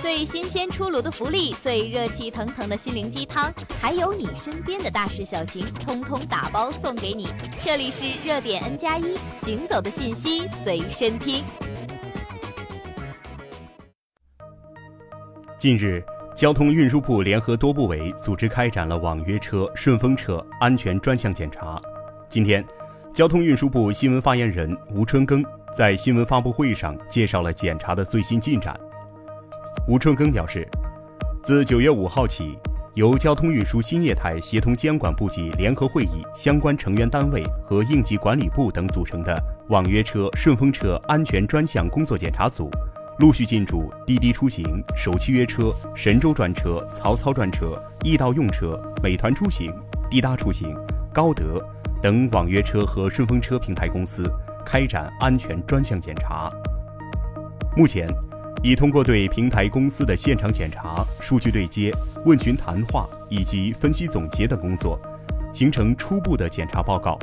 最新鲜出炉的福利，最热气腾腾的心灵鸡汤，还有你身边的大事小情，通通打包送给你。这里是热点 N 加一，行走的信息随身听。近日，交通运输部联合多部委组织开展了网约车、顺风车安全专项检查。今天，交通运输部新闻发言人吴春耕在新闻发布会上介绍了检查的最新进展。吴春耕表示，自九月五号起，由交通运输新业态协同监管部级联合会议相关成员单位和应急管理部等组成的网约车、顺风车安全专项工作检查组，陆续进驻滴滴出行、首汽约车、神州专车、曹操专车、易到用车、美团出行、滴答出行、高德等网约车和顺风车平台公司，开展安全专项检查。目前，已通过对平台公司的现场检查、数据对接、问询谈话以及分析总结等工作，形成初步的检查报告。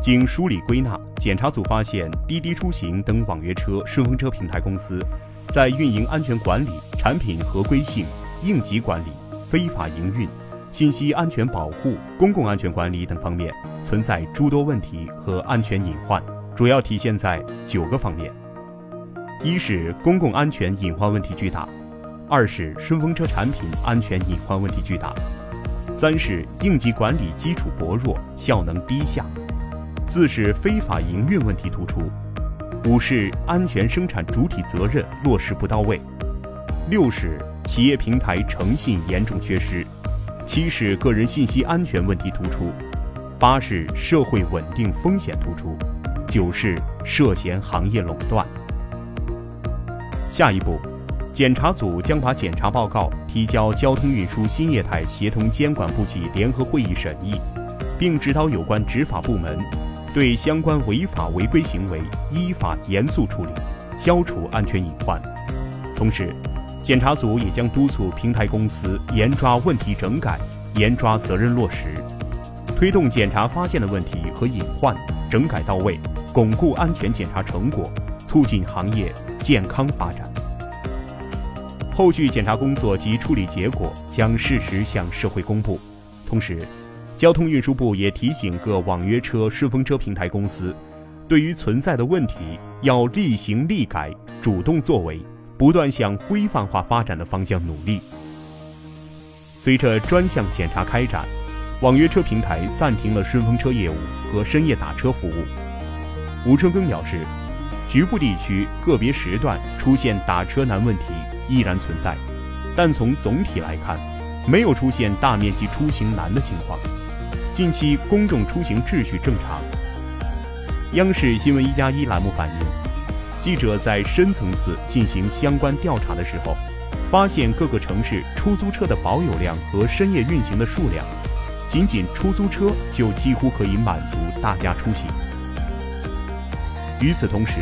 经梳理归纳，检查组发现滴滴出行等网约车、顺风车平台公司在运营安全管理、产品合规性、应急管理、非法营运、信息安全保护、公共安全管理等方面存在诸多问题和安全隐患，主要体现在九个方面。一是公共安全隐患问题巨大，二是顺风车产品安全隐患问题巨大，三是应急管理基础薄弱，效能低下，四是非法营运问题突出，五是安全生产主体责任落实不到位，六是企业平台诚信严重缺失，七是个人信息安全问题突出，八是社会稳定风险突出，九是涉嫌行业垄断。下一步，检查组将把检查报告提交交通运输新业态协同监管部际联合会议审议，并指导有关执法部门对相关违法违规行为依法严肃处理，消除安全隐患。同时，检查组也将督促平台公司严抓问题整改，严抓责任落实，推动检查发现的问题和隐患整改到位，巩固安全检查成果。促进行业健康发展。后续检查工作及处理结果将适时向社会公布。同时，交通运输部也提醒各网约车、顺风车平台公司，对于存在的问题要立行立改，主动作为，不断向规范化发展的方向努力。随着专项检查开展，网约车平台暂停了顺风车业务和深夜打车服务。吴春耕表示。局部地区个别时段出现打车难问题依然存在，但从总体来看，没有出现大面积出行难的情况。近期公众出行秩序正常。央视新闻一加一栏目反映，记者在深层次进行相关调查的时候，发现各个城市出租车的保有量和深夜运行的数量，仅仅出租车就几乎可以满足大家出行。与此同时，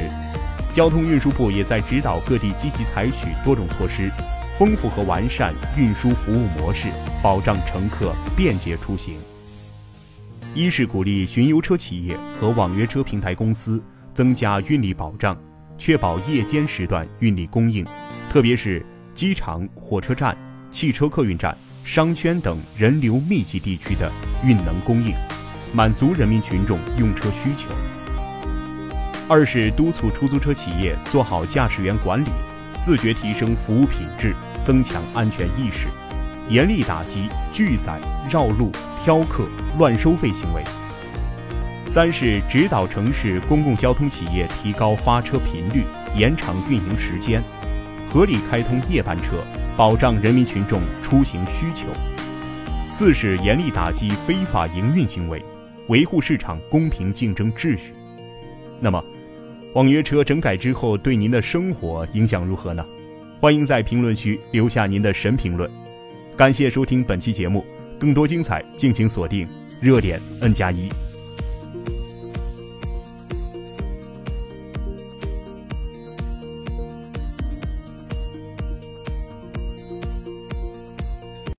交通运输部也在指导各地积极采取多种措施，丰富和完善运输服务模式，保障乘客便捷出行。一是鼓励巡游车企业和网约车平台公司增加运力保障，确保夜间时段运力供应，特别是机场、火车站、汽车客运站、商圈等人流密集地区的运能供应，满足人民群众用车需求。二是督促出租车企业做好驾驶员管理，自觉提升服务品质，增强安全意识，严厉打击拒载、绕路、挑客、乱收费行为。三是指导城市公共交通企业提高发车频率，延长运营时间，合理开通夜班车，保障人民群众出行需求。四是严厉打击非法营运行为，维护市场公平竞争秩序。那么，网约车整改之后，对您的生活影响如何呢？欢迎在评论区留下您的神评论。感谢收听本期节目，更多精彩敬请锁定热点 N 加一。